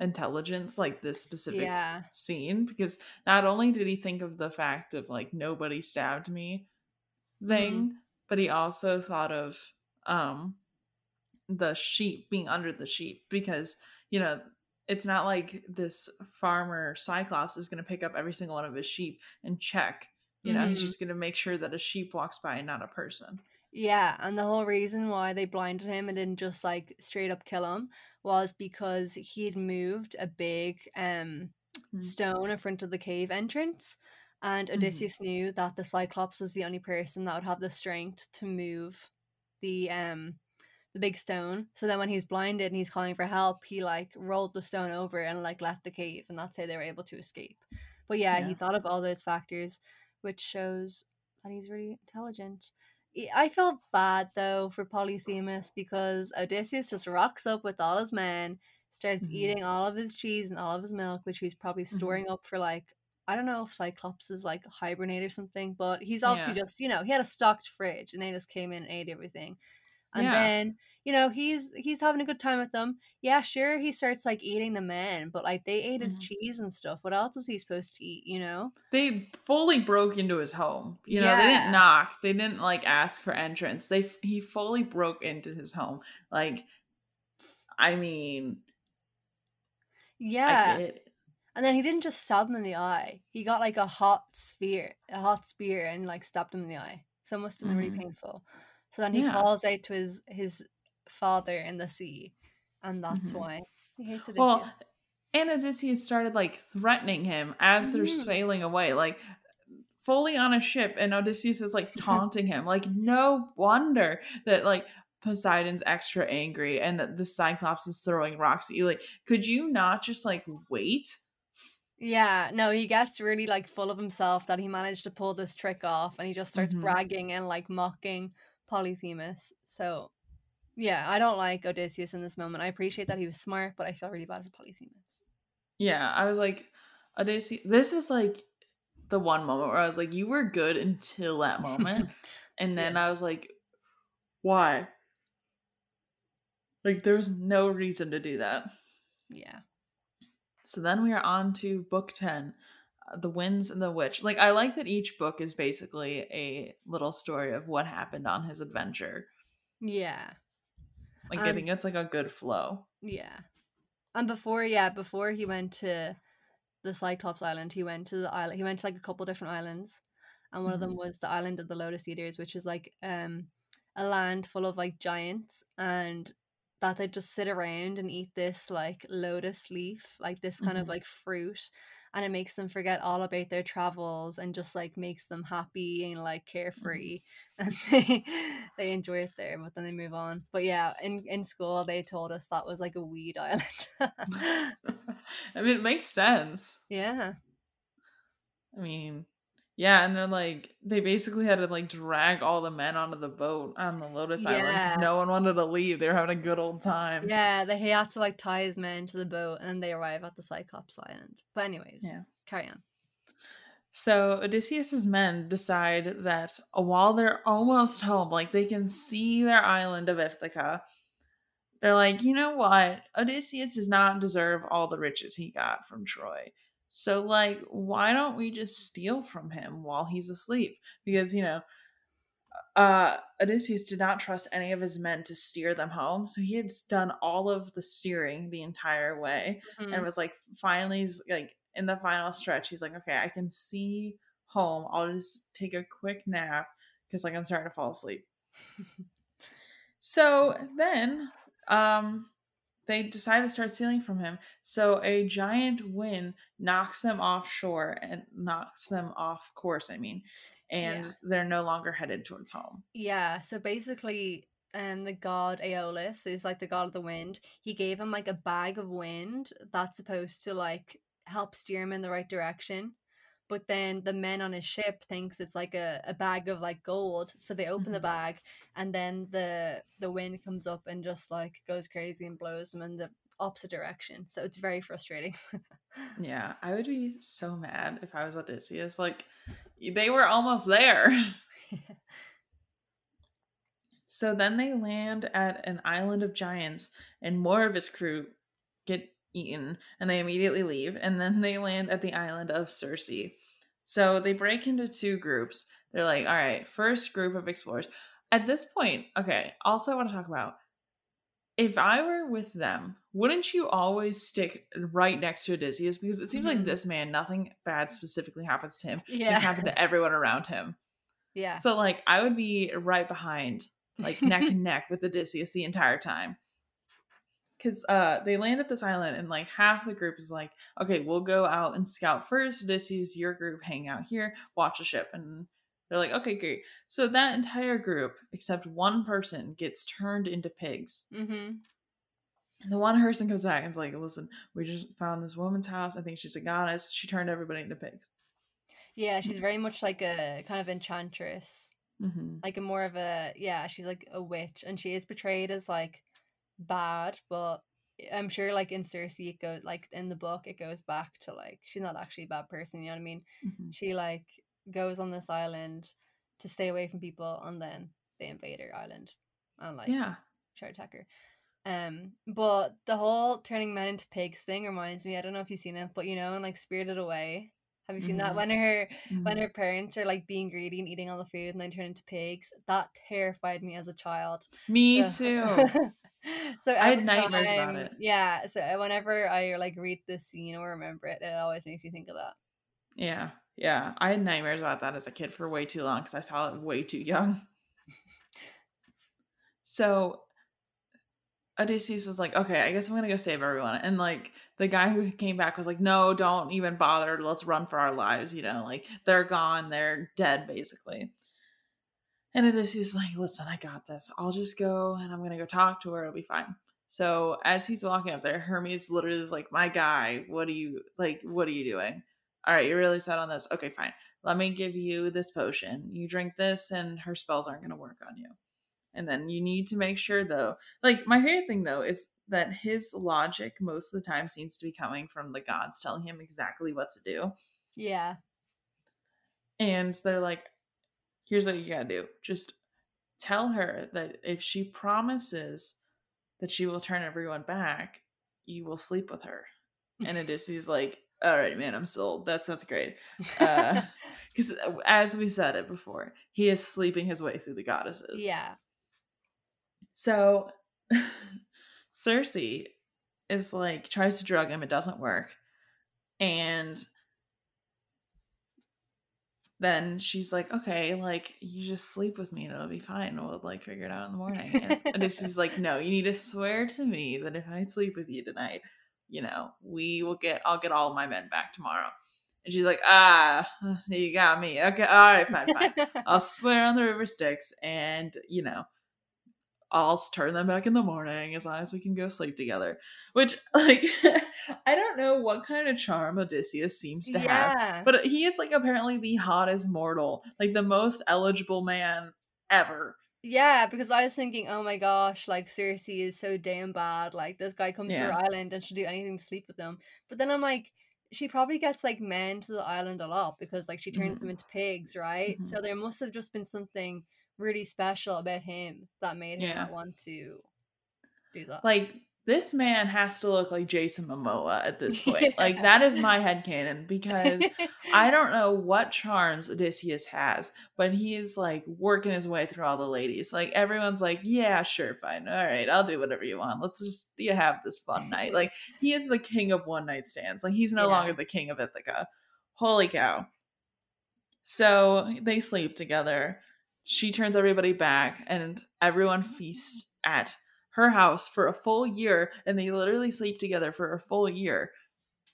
intelligence, like this specific Yeah, scene, because not only did he think of the fact of like nobody stabbed me thing, but he also thought of um the sheep being under the sheep because you know it's not like this farmer cyclops is going to pick up every single one of his sheep and check you know he's Mhm. just going to make sure that a sheep walks by and not a person yeah, and the whole reason why they blinded him and didn't just like straight up kill him was because he'd moved a big um Mhm. stone in front of the cave entrance. And Mhm. Odysseus knew that the Cyclops was the only person that would have the strength to move the um the big stone. So then when he's blinded and he's calling for help, he like rolled the stone over and like left the cave and that's how they were able to escape. But yeah, he thought of all those factors, which shows that he's really intelligent. I- feel bad though for Polyphemus because Odysseus just rocks up with all his men, starts Mhm. eating all of his cheese and all of his milk, which he's probably Mhm. storing up for like I don't know if Cyclops is like hibernate or something, but he's obviously Yeah. just you know he had a stocked fridge and they just came in and ate everything. And Yeah. then, you know, he's he's having a good time with them. Yeah, sure, he starts like eating the men, but like they ate his Mhm. cheese and stuff. What else was he supposed to eat, you know? they fully broke into his home you know they didn't knock they didn't like ask for entrance they he fully broke into his home like i mean Yeah. it And then he didn't just stab him in the eye. He got like a hot spear a hot spear, and like stabbed him in the eye. So it must have been really Mhm. painful. So then he Yeah. calls out to his his father in the sea, and that's Mhm. why he hates Odysseus. Well, and Odysseus started like threatening him as they're Mhm. sailing away, like fully on a ship, and Odysseus is like taunting him. Like, no wonder that like Poseidon's extra angry and that the Cyclops is throwing rocks at you. Like, could you not just like wait? Yeah, no, he gets really like full of himself that he managed to pull this trick off and he just starts Mhm. bragging and like mocking Polyphemus. So, yeah, I don't like Odysseus in this moment. I appreciate that he was smart, but I feel really bad for Polyphemus. Yeah, I was like, Odysseus. This is like the one moment where I was like, you were good until that moment, and then I was like, why? Like, there's no reason to do that. Yeah. So then we are on to book 10, uh, The Winds and the Witch. Like, I like that each book is basically a little story of what happened on his adventure. Yeah. Like, Um, I think it's like a good flow. Yeah. And before, yeah, before he went to the Cyclops Island, he went to the island. He went to like a couple different islands, and one of them was the island of the Lotus Eaters, which is like um a land full of like giants, and that they just sit around and eat this like lotus leaf, like this kind of Mhm. like fruit, and it makes them forget all about their travels and just like makes them happy and like mm-hmm. carefree, and they they enjoy it there, but then they move on. But yeah, in in school they told us that was like a weed island. I mean, it makes sense. yeah. I mean, Yeah, and they're like they basically had to like drag all the men onto the boat on the Lotus Island because no one wanted to leave. They were having a good old time. Yeah, they he had to like tie his men to the boat and then they arrive at the Cyclops Island. But anyways, Yeah. carry on. So Odysseus's men decide that while they're almost home, like they can see their island of Ithaca, they're like, you know what? Odysseus does not deserve all the riches he got from Troy. So, like, why don't we just steal from him while he's asleep? Because, you know, uh, Odysseus did not trust any of his men to steer them home. So he had done all of the steering the entire way Mhm. and was like, finally, he's like, in the final stretch, he's like, okay, I can see home. I'll just take a quick nap because, like, I'm starting to fall asleep. So then, um, they decide to start stealing from him. So a giant wind knocks them offshore and knocks them off course. I mean, and Yeah. they're no longer headed towards home. Yeah, so basically, um, the god Aeolus is like the god of the wind. He gave him like a bag of wind that's supposed to like help steer him in the right direction. But then the men on his ship thinks it's like a, a bag of like gold, so they open the Mhm. bag, and then the the wind comes up and just like goes crazy and blows them in the opposite direction. So it's very frustrating. Yeah, I would be so mad if I was Odysseus. Like, they were almost there. So then they land at an island of giants, and more of his crew get eaten, and they immediately leave. And then they land at the island of Circe. So they break into two groups. They're like, all right, first group of explorers. At this point, okay, also I want to talk about if I were with them, wouldn't you always stick right next to Odysseus? Because it seems like Mhm. this man, nothing bad specifically happens to him. yeah, It's happened to everyone around him. yeah, So like I would be right behind, like neck and neck with Odysseus the entire time. Cause uh they land at this island and like half the group is like, okay, we'll go out and scout first. this is your group hang out here, watch a ship. And they're like, okay, great. So that entire group, except one person, gets turned into pigs. mm-hmm. And the one person comes back and is like, listen, we just found this woman's house. I think she's a goddess. She turned everybody into pigs. yeah. She's very much like a kind of enchantress. Mm-hmm. like a more of a yeah she's like a witch and she is portrayed as like bad but i'm sure like in Circe it goes like in the book it goes back to like she's not actually a bad person you know what i mean Mm-hmm. she like goes on this island to stay away from people and then they invade her island and like Yeah. try to attack her um but the whole turning men into pigs thing reminds me i don't know if you've seen it but you know in like spirited away have you seen that Mhm. when her Mhm. when her parents are like being greedy and eating all the food and then turn into pigs that terrified me as a child Me So- too. so I had nightmares about it. yeah so uh, whenever i like read this scene or remember it it always makes you think of that Yeah, yeah. I had nightmares about that as a kid for way too long because I saw it way too young. so Odysseus is like, okay, I guess I'm gonna go save everyone. And like the guy who came back was like, no, don't even bother. Let's run for our lives. You know, like they're gone. They're dead, basically. And Odysseus is like, listen, I got this. I'll just go and I'm gonna go talk to her. It'll be fine. So as he's walking up there, Hermes literally is like, my guy, what are you like? What are you doing? All right, you're really set on this. Okay, fine. Let me give you this potion. You drink this, and her spells aren't going to work on you. And then you need to make sure, though, like my favorite thing though is that his logic most of the time seems to be coming from the gods telling him exactly what to do. yeah And they're like, here's what you gotta do. Just tell her that if she promises that she will turn everyone back, you will sleep with her. And Odysseus like, all right, man, I'm sold. That sounds great. Uh, Because as we said it before, he is sleeping his way through the goddesses. yeah So Circe is like tries to drug him, it doesn't work. And then she's like, okay, like you just sleep with me and it'll be fine. We'll like figure it out in the morning. And Odysseus is like, no, you need to swear to me that if I sleep with you tonight, you know, we will get I'll get all my men back tomorrow. And she's like, ah, you got me. Okay, all right, fine, fine. I'll swear on the river Styx, and you know, I'll turn them back in the morning as long as we can go sleep together. Which, like, I don't know what kind of charm Odysseus seems to have, but he is like apparently the hottest mortal, like the most eligible man ever. Yeah, because I was thinking, oh my gosh, like Circe is so damn bad. Like this guy comes to her island and she'll do anything to sleep with him. But then I'm like, she probably gets like men to the island a lot because like she turns them Mhm. into pigs, right? Mhm. So there must have just been something really special about him that made him Yeah. want to do that. Like, this man has to look like Jason Momoa at this point. Like, that is my headcanon because I don't know what charms Odysseus has, but he is like working his way through all the ladies. Like everyone's like, yeah, sure, fine, all right, I'll do whatever you want. Let's just you have this fun night. Like he is the king of one night stands. Like he's no Yeah. longer the king of Ithaca. Holy cow! So they sleep together. She turns everybody back, and everyone feasts at her house for a full year, and they literally sleep together for a full year.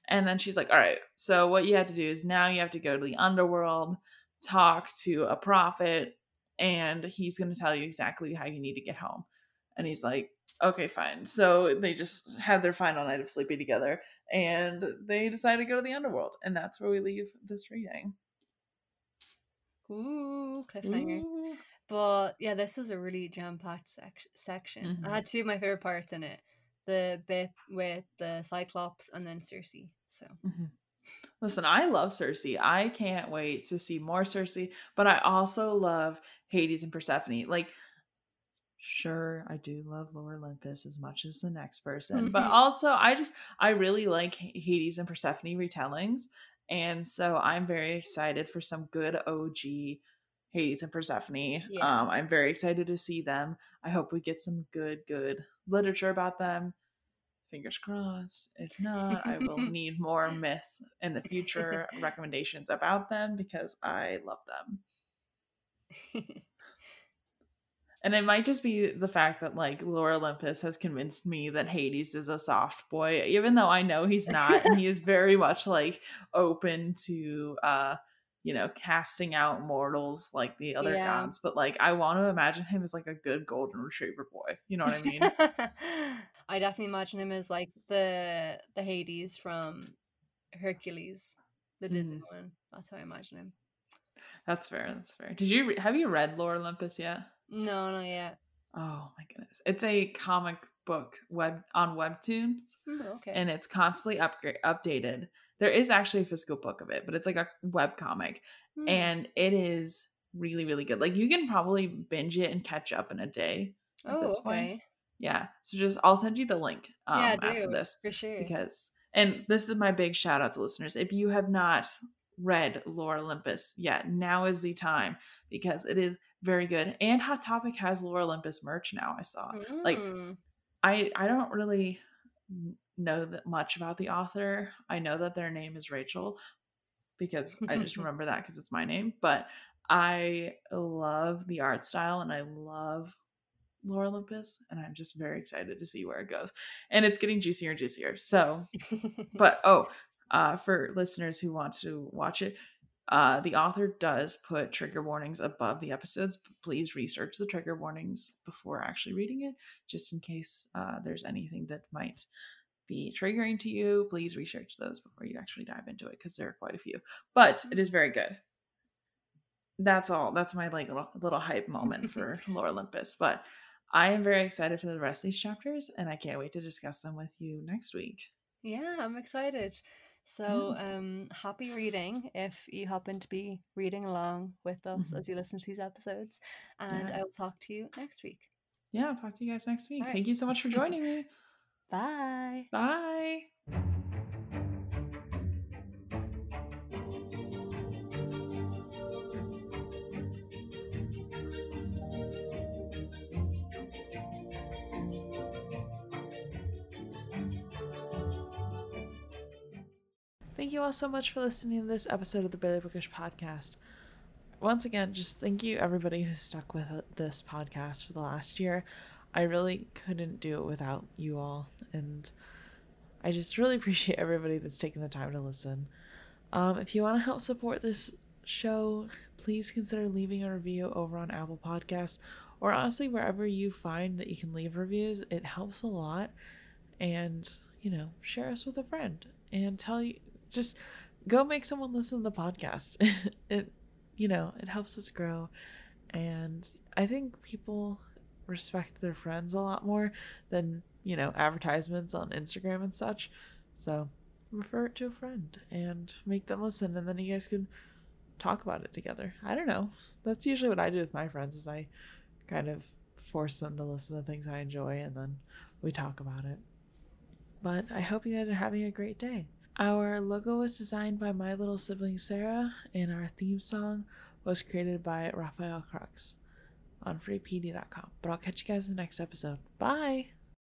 And then she's like, All right, so what you have to do is now you have to go to the underworld, talk to a prophet, and he's going to tell you exactly how you need to get home. And he's like, Okay, fine. So they just have their final night of sleeping together, and they decide to go to the underworld. And that's where we leave this reading. Ooh, cliffhanger. Ooh. But yeah, this was a really jam packed sec- section. Mhm. I had two of my favorite parts in it the bit with the Cyclops and then Circe. So, Mhm. Listen, I love Circe. I can't wait to see more Circe, but I also love Hades and Persephone. Like, sure, I do love Lore Olympus as much as the next person, but Mhm. also I just I really like Hades and Persephone retellings, and so I'm very excited for some good OG Hades and Persephone. Yeah. Um, I'm very excited to see them. I hope we get some good, good literature about them. Fingers crossed. If not, I will need more myth in the future recommendations about them because I love them. And it might just be the fact that like Lore Olympus has convinced me that Hades is a soft boy, even though I know he's not, and he is very much like open to uh you know casting out mortals like the other Yeah. gods. But like I want to imagine him as like a good golden retriever boy. You know what I mean? I definitely imagine him as like the the Hades from Hercules, the Disney Mm. one. That's how I imagine him. That's fair. That's fair. Did you re- have you read Lore Olympus yet? No, not yet. Oh my goodness. It's a comic book web on Webtoon Mm, okay. and it's constantly upgrade updated. There is actually a physical book of it, but it's like a web comic Hmm. and it is really really good. Like you can probably binge it and catch up in a day at oh, this point. okay. Yeah. So just I'll send you the link um yeah, after do this for sure. because and this is my big shout out to listeners. If you have not read Lore Olympus yet, now is the time because it is very good. And Hot Topic has Lore Olympus merch now. I saw. like, Mm. I I don't really know that much about the author. I know that their name is Rachel because I just remember that because it's my name. But I love the art style and I love Lore Olympus, and I'm just very excited to see where it goes. And it's getting juicier and juicier. So but oh, uh, for listeners who want to watch it, uh, the author does put trigger warnings above the episodes. but Please research the trigger warnings before actually reading it, just in case uh, there's anything that might be triggering to you. Please research those before you actually dive into it because there are quite a few. But it is very good. That's all. That's my like little, little hype moment for Lore Olympus. But I am very excited for the rest of these chapters, and I can't wait to discuss them with you next week. Yeah, I'm excited. So, um, happy reading if you happen to be reading along with us Mhm. as you listen to these episodes. And Yeah. I will talk to you next week. yeah, I'll talk to you guys next week. All right. Thank you so much for joining me. Bye. Bye. Thank you all so much for listening to this episode of the Barely Bookish podcast. Once again, just thank you everybody who stuck with this podcast for the last year. I really couldn't do it without you all, and I just really appreciate everybody that's taken the time to listen. Um, if you want to help support this show, please consider leaving a review over on Apple Podcasts or honestly, wherever you find that you can leave reviews, it helps a lot. And, you know, share us with a friend and tell you, just go make someone listen to the podcast. it, you know, it helps us grow. And I think people respect their friends a lot more than, you know, advertisements on Instagram and such. So refer it to a friend and make them listen and then you guys can talk about it together. I don't know. That's usually what I do with my friends is I kind of force them to listen to things I enjoy and then we talk about it. But I hope you guys are having a great day. Our logo was designed by my little sibling Sarah, and our theme song was created by Rafael Krux on freepd.com. But I'll catch you guys in the next episode. Bye!